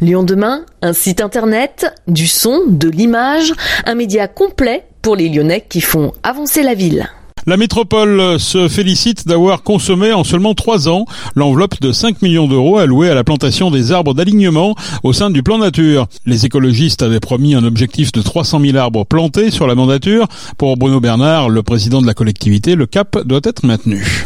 Lyon demain, un site internet, du son, de l'image, un média complet pour les Lyonnais qui font avancer la ville. La métropole se félicite d'avoir consommé en seulement trois ans l'enveloppe de 5 millions d'euros allouée à la plantation des arbres d'alignement au sein du plan nature. Les écologistes avaient promis un objectif de 300 000 arbres plantés sur la mandature. Pour Bruno Bernard, le président de la collectivité, le cap doit être maintenu.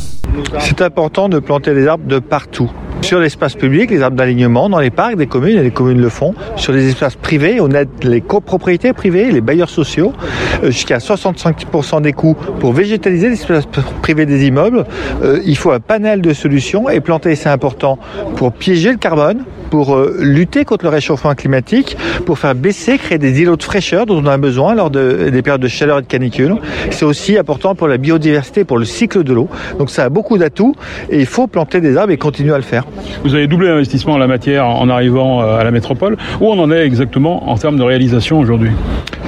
C'est important de planter des arbres de partout. Sur l'espace public, les arbres d'alignement, dans les parcs des communes, et les communes le font. Sur les espaces privés, on aide les copropriétés privées, les bailleurs sociaux, euh, jusqu'à 65% des coûts pour végétaliser l'espace privé des immeubles. Euh, il faut un panel de solutions et planter, c'est important pour piéger le carbone, pour euh, lutter contre le réchauffement climatique, pour faire baisser, créer des îlots de fraîcheur dont on a besoin lors de, des périodes de chaleur et de canicule. C'est aussi important pour la biodiversité, pour le cycle de l'eau. Donc ça a beaucoup d'atouts et il faut planter des arbres et continuer à le faire. Vous avez doublé l'investissement en la matière en arrivant euh, à la métropole. Où on en est exactement en termes de réalisation aujourd'hui?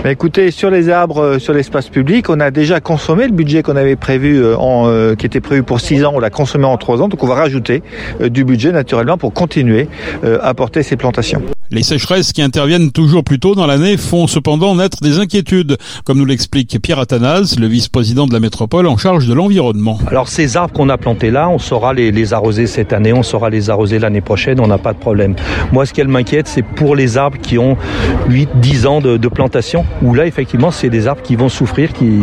Bah écoutez, sur les arbres, euh, sur l'espace public, on a déjà consommé le budget qu'on avait prévu, euh, qui était prévu pour 6 ans, on l'a consommé en 3 ans, donc on va rajouter du budget naturellement pour continuer à porter ces plantations. Les sécheresses qui interviennent toujours plus tôt dans l'année font cependant naître des inquiétudes, comme nous l'explique Pierre Athanase, le vice-président de la métropole en charge de l'environnement. Alors ces arbres qu'on a plantés là, on saura les, les, arroser cette année, on saura les arroser l'année prochaine, on n'a pas de problème. Moi ce qu'elle m'inquiète, c'est pour les arbres qui ont 8-10 ans de, de, plantation, où là effectivement c'est des arbres qui vont souffrir, qui...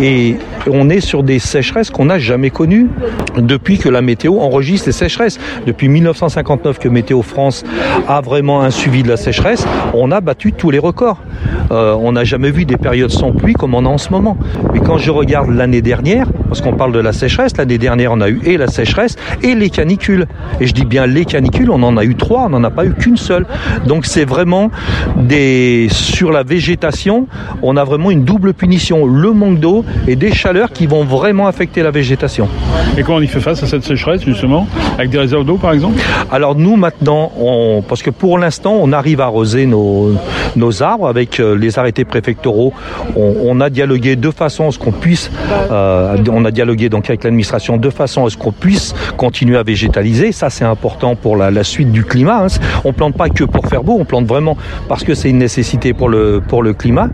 et on est sur des sécheresses qu'on n'a jamais connues depuis que la météo enregistre les sécheresses. Depuis 1959 que Météo France a vraiment un suivi de la sécheresse, on a battu tous les records. Euh, on n'a jamais vu des périodes sans pluie comme on a en ce moment. Mais quand je regarde l'année dernière, parce qu'on parle de la sécheresse, l'année dernière on a eu et la sécheresse et les canicules. Et je dis bien les canicules, on en a eu trois, on n'en a pas eu qu'une seule. Donc c'est vraiment des sur la végétation, on a vraiment une double punition, le manque d'eau et des chaleurs qui vont vraiment affecter la végétation. Et comment on y fait face à cette sécheresse justement? Avec des réserves d'eau par exemple? Alors nous maintenant, parce que pour l'instant on arrive à arroser nos, arbres avec euh, les arrêtés préfectoraux. On, a dialogué de façon à ce qu'on puisse, euh, on a dialogué donc avec l'administration de façon à ce qu'on puisse continuer à végétaliser. Ça c'est important pour la, la, suite du climat. Hein. On plante pas que pour faire beau, on plante vraiment parce que c'est une nécessité pour le, pour le climat.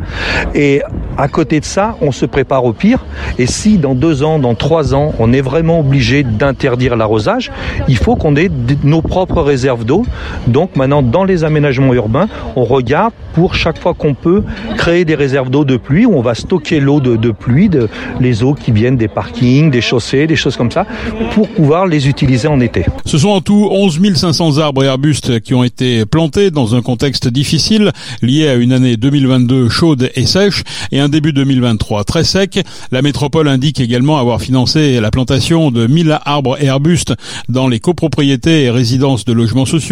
Et à côté de ça, on se prépare au pire. Et si dans deux ans, dans trois ans, on est vraiment obligé d'interdire l'arrosage, il faut qu'on ait nos propres réserves d'eau. Donc maintenant, dans les aménagements urbains, on regarde pour chaque fois qu'on peut créer des réserves d'eau de pluie où on va stocker l'eau de, pluie, les eaux qui viennent des parkings, des chaussées, des choses comme ça, pour pouvoir les utiliser en été. Ce sont en tout 11 500 arbres et arbustes qui ont été plantés dans un contexte difficile lié à une année 2022 chaude et sèche et un début 2023 très sec. La métropole indique également avoir financé la plantation de 1000 arbres et arbustes dans les copropriétés et résidences de logements sociaux,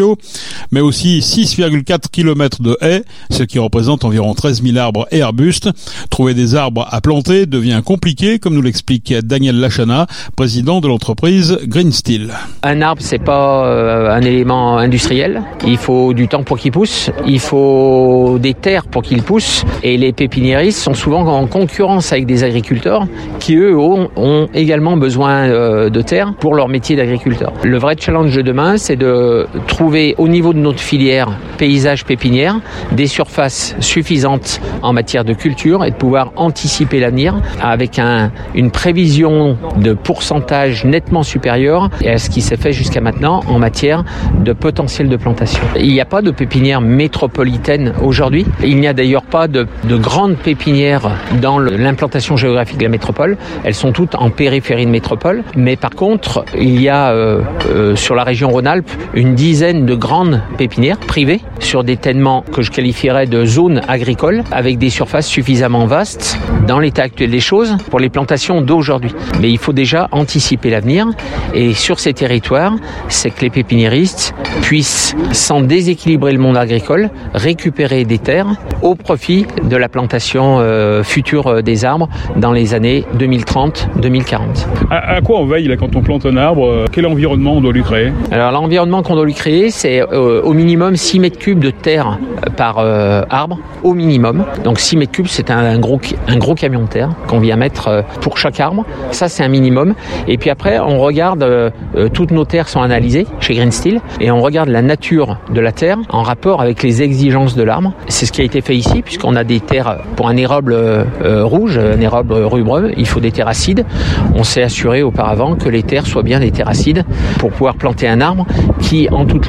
mais aussi 6,4 km de haies, ce qui représente environ 13 000 arbres et arbustes. Trouver des arbres à planter devient compliqué, comme nous l'explique Daniel Lachana, président de l'entreprise Green Steel. Un arbre, c'est pas euh, un élément industriel. Il faut du temps pour qu'il pousse. Il faut des terres pour qu'il pousse. Et les pépiniéristes sont souvent en concurrence avec des agriculteurs qui, eux, ont, ont également besoin euh, de terre pour leur métier d'agriculteur. Le vrai challenge de demain, c'est de trouver au niveau de notre filière paysage pépinière des surfaces suffisantes en matière de culture et de pouvoir anticiper l'avenir avec un, une prévision de pourcentage nettement supérieur à ce qui s'est fait jusqu'à maintenant en matière de potentiel de plantation. Il n'y a pas de pépinière métropolitaine aujourd'hui. Il n'y a d'ailleurs pas de, de grandes pépinières dans l'implantation géographique de la métropole. Elles sont toutes en périphérie de métropole. Mais par contre, il y a euh, euh, sur la région Rhône-Alpes une dizaine de grandes pépinières privées sur des tènements que je qualifierais de zones agricoles avec des surfaces suffisamment vastes dans l'état actuel des choses pour les plantations d'aujourd'hui. Mais il faut déjà anticiper l'avenir et sur ces territoires, c'est que les pépiniéristes puissent, sans déséquilibrer le monde agricole, récupérer des terres au profit de la plantation euh, future des arbres dans les années 2030-2040. À, à, quoi on veille là, quand on plante un arbre? Quel environnement on doit lui créer? Alors l'environnement qu'on doit lui créer, c'est euh, au minimum 6 mètres cubes de terre par arbre au minimum. Donc 6 mètres cubes, c'est un, gros, gros camion de terre qu'on vient mettre pour chaque arbre. Ça, c'est un minimum. Et puis après, on regarde, toutes nos terres sont analysées chez Green Steel et on regarde la nature de la terre en rapport avec les exigences de l'arbre. C'est ce qui a été fait ici, puisqu'on a des terres pour un érable rouge, un érable rubreux, il faut des terres acides. On s'est assuré auparavant que les terres soient bien des terres acides pour pouvoir planter un arbre qui, en toute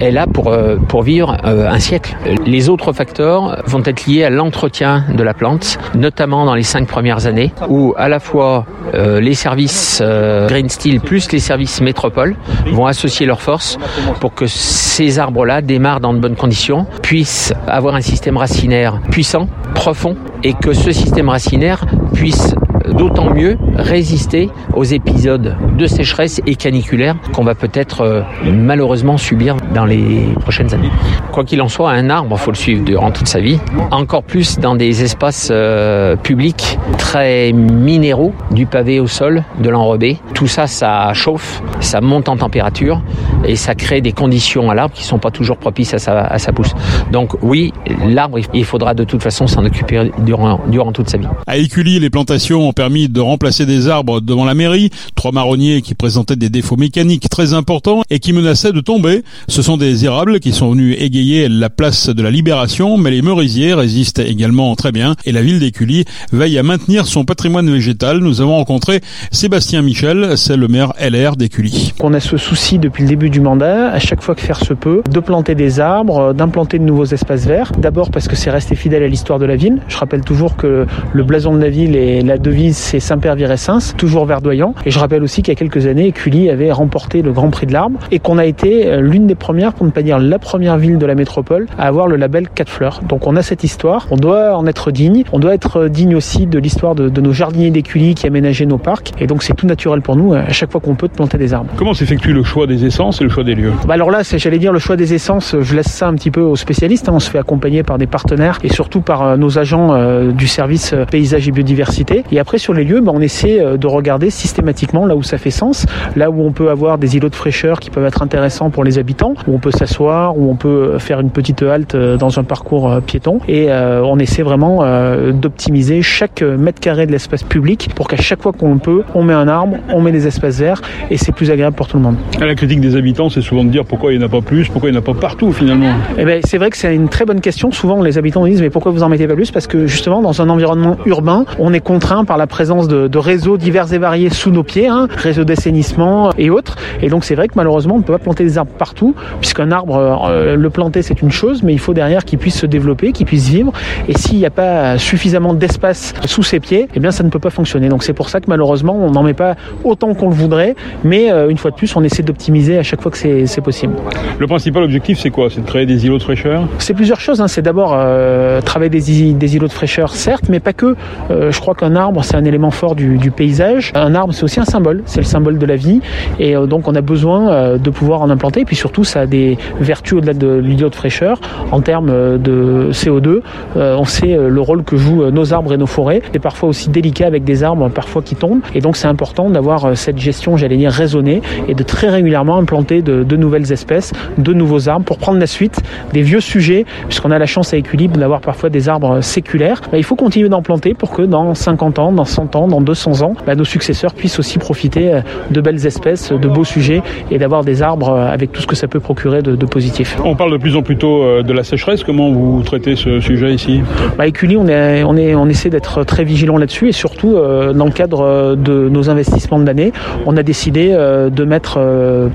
est là pour, euh, vivre euh, un siècle. Les autres facteurs vont être liés à l'entretien de la plante, notamment dans les cinq premières années, où à la fois euh, les services Green Steel plus les services Métropole vont associer leurs forces pour que ces arbres-là démarrent dans de bonnes conditions, puissent avoir un système racinaire puissant, profond, et que ce système racinaire puisse d'autant mieux résister aux épisodes de sécheresse et caniculaire qu'on va peut-être euh, malheureusement subir dans les prochaines années. Quoi qu'il en soit, un arbre, il faut le suivre durant toute sa vie. Encore plus dans des espaces euh, publics très minéraux, du pavé au sol, de l'enrobé. Tout ça, ça chauffe, ça monte en température et ça crée des conditions à l'arbre qui ne sont pas toujours propices à sa, pousse. Donc oui, l'arbre, il faudra de toute façon s'en occuper durant, durant toute sa vie. À Écully, les plantations permis de remplacer des arbres devant la mairie, trois marronniers qui présentaient des défauts mécaniques très importants et qui menaçaient de tomber. Ce sont des érables qui sont venus égayer la place de la Libération, mais les merisiers résistent également très bien et la ville d'Écully veille à maintenir son patrimoine végétal. Nous avons rencontré Sébastien Michel, c'est le maire LR d'Écully. On a ce souci depuis le début du mandat, à chaque fois que faire se peut, de planter des arbres, d'implanter de nouveaux espaces verts. D'abord parce que c'est resté fidèle à l'histoire de la ville. Je rappelle toujours que le blason de la ville et la devise c'est Saint-Père Viressens, toujours verdoyant. Et je rappelle aussi qu'il y a quelques années, Écully avait remporté le Grand Prix de l'arbre et qu'on a été euh, l'une des premières, pour ne pas dire la première ville de la métropole, à avoir le label 4 fleurs. Donc on a cette histoire, on doit en être digne. On doit être digne aussi de l'histoire de, nos jardiniers d'Écully qui aménageaient nos parcs. Et donc c'est tout naturel pour nous, à chaque fois qu'on peut, de planter des arbres. Comment s'effectue le choix des essences et le choix des lieux? Bah Alors là, j'allais dire le choix des essences, je laisse ça un petit peu aux spécialistes. Hein. On se fait accompagner par des partenaires et surtout par euh, nos agents euh, du service paysage et biodiversité. Et après sur les lieux, bah, on essaie euh, de regarder systématiquement là où ça fait sens, là où on peut avoir des îlots de fraîcheur qui peuvent être intéressants pour les habitants, où on peut s'asseoir, où on peut faire une petite halte euh, dans un parcours euh, piéton. Et on essaie vraiment d'optimiser chaque mètre carré de l'espace public pour qu'à chaque fois qu'on peut, on met un arbre, on met des espaces verts et c'est plus agréable pour tout le monde. La critique des habitants, c'est souvent de dire pourquoi il n'y en a pas plus, pourquoi il n'y en a pas partout finalement. Eh ben, c'est vrai que c'est une très bonne question. Souvent, les habitants disent mais pourquoi vous en mettez pas plus? Parce que justement, dans un environnement urbain, on est contraint par la présence de, de réseaux divers et variés sous nos pieds, hein, réseaux d'assainissement et autres. Et donc c'est vrai que malheureusement on ne peut pas planter des arbres partout, puisqu'un arbre, euh, le planter c'est une chose, mais il faut derrière qu'il puisse se développer, qu'il puisse vivre. Et s'il n'y a pas suffisamment d'espace sous ses pieds, eh bien ça ne peut pas fonctionner. Donc c'est pour ça que malheureusement on n'en met pas autant qu'on le voudrait, mais euh, une fois de plus on essaie d'optimiser à chaque fois que c'est possible. Le principal objectif c'est quoi? C'est de créer des îlots de fraîcheur? C'est plusieurs choses. Hein. C'est d'abord euh, travailler des, des, îlots de fraîcheur, certes, mais pas que. je crois qu'un arbre c'est un élément fort du, paysage. Un arbre, c'est aussi un symbole, c'est le symbole de la vie. Et euh, donc, on a besoin euh, de pouvoir en implanter. Et puis surtout, ça a des vertus au-delà de l'idée de fraîcheur en termes euh, de CO2. on sait le rôle que jouent nos arbres et nos forêts. Et parfois aussi délicat avec des arbres parfois qui tombent. Et donc, c'est important d'avoir cette gestion, j'allais dire, raisonnée et de très régulièrement implanter de, de, nouvelles espèces, de nouveaux arbres pour prendre la suite des vieux sujets, puisqu'on a la chance à équilibre d'avoir parfois des arbres séculaires. Il faut continuer d'en planter pour que dans 50 ans, dans 100 ans, dans 200 ans, bah, nos successeurs puissent aussi profiter euh, de belles espèces, de beaux sujets et d'avoir des arbres euh, avec tout ce que ça peut procurer de, de, positif. On parle de plus en plus tôt euh, de la sécheresse. Comment vous traitez ce sujet ici? Bah, Écully, on, est, on, est, on essaie d'être très vigilant là-dessus et surtout dans le cadre de nos investissements de l'année, on a décidé de mettre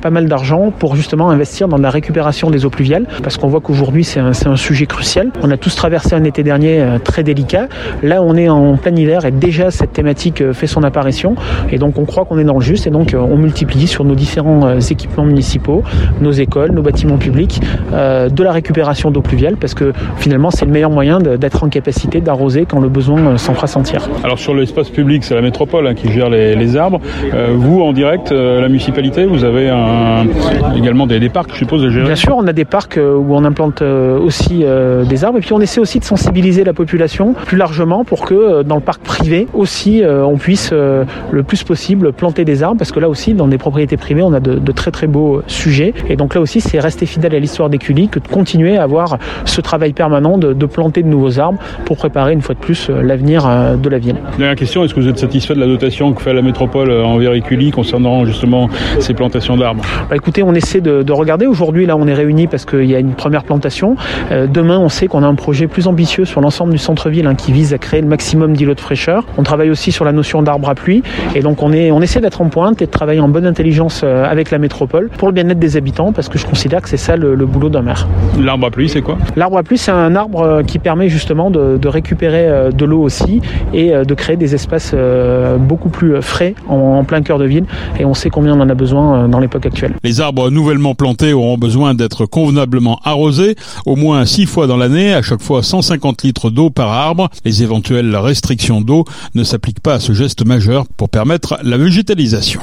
pas mal d'argent pour justement investir dans la récupération des eaux pluviales parce qu'on voit qu'aujourd'hui c'est un, un, sujet crucial. On a tous traversé un été dernier très délicat. Là, on est en plein hiver et déjà cette thématique fait son apparition. Et donc on croit qu'on est dans le juste et donc euh, on multiplie sur nos différents euh, équipements municipaux, nos écoles, nos bâtiments publics, euh, de la récupération d'eau pluviale parce que finalement c'est le meilleur moyen d'être en capacité d'arroser quand le besoin s'en fera sentir. Alors sur l'espace public, c'est la métropole hein, qui gère les, arbres. vous en direct, la municipalité, vous avez également des, parcs, je suppose, à gérer Bien sûr, on a des parcs où on implante aussi des arbres et puis on essaie aussi de sensibiliser la population plus largement pour que dans le parc privé aussi on puisse le plus possible planter des arbres parce que là aussi dans des propriétés privées on a de, de très très beaux sujets et donc là aussi c'est rester fidèle à l'histoire d'Écully que de continuer à avoir ce travail permanent de, de, planter de nouveaux arbres pour préparer une fois de plus l'avenir de la ville. Dernière question, est-ce que vous êtes satisfait de la dotation que fait la métropole envers Écully concernant justement ces plantations d'arbres? Bah, Écoutez, on essaie de, de regarder. Aujourd'hui là on est réunis parce qu'il y a une première plantation. Euh, demain on sait qu'on a un projet plus ambitieux sur l'ensemble du centre-ville hein, qui vise à créer le maximum d'îlots de fraîcheur. On travaille aussi sur la notion d'arbre à pluie et donc on, est, on essaie d'être en pointe et de travailler en bonne intelligence avec la métropole pour le bien-être des habitants parce que je considère que c'est ça le, le, boulot d'un maire. L'arbre à pluie c'est quoi? L'arbre à pluie c'est un arbre qui permet justement de, de récupérer de l'eau aussi et de créer des espaces beaucoup plus frais en, en, plein cœur de ville et on sait combien on en a besoin dans l'époque actuelle. Les arbres nouvellement plantés auront besoin d'être convenablement arrosés au moins six fois dans l'année, à chaque fois 150 litres d'eau par arbre. Les éventuelles restrictions d'eau ne s'appliquent pas à ce geste majeur pour permettre la végétalisation.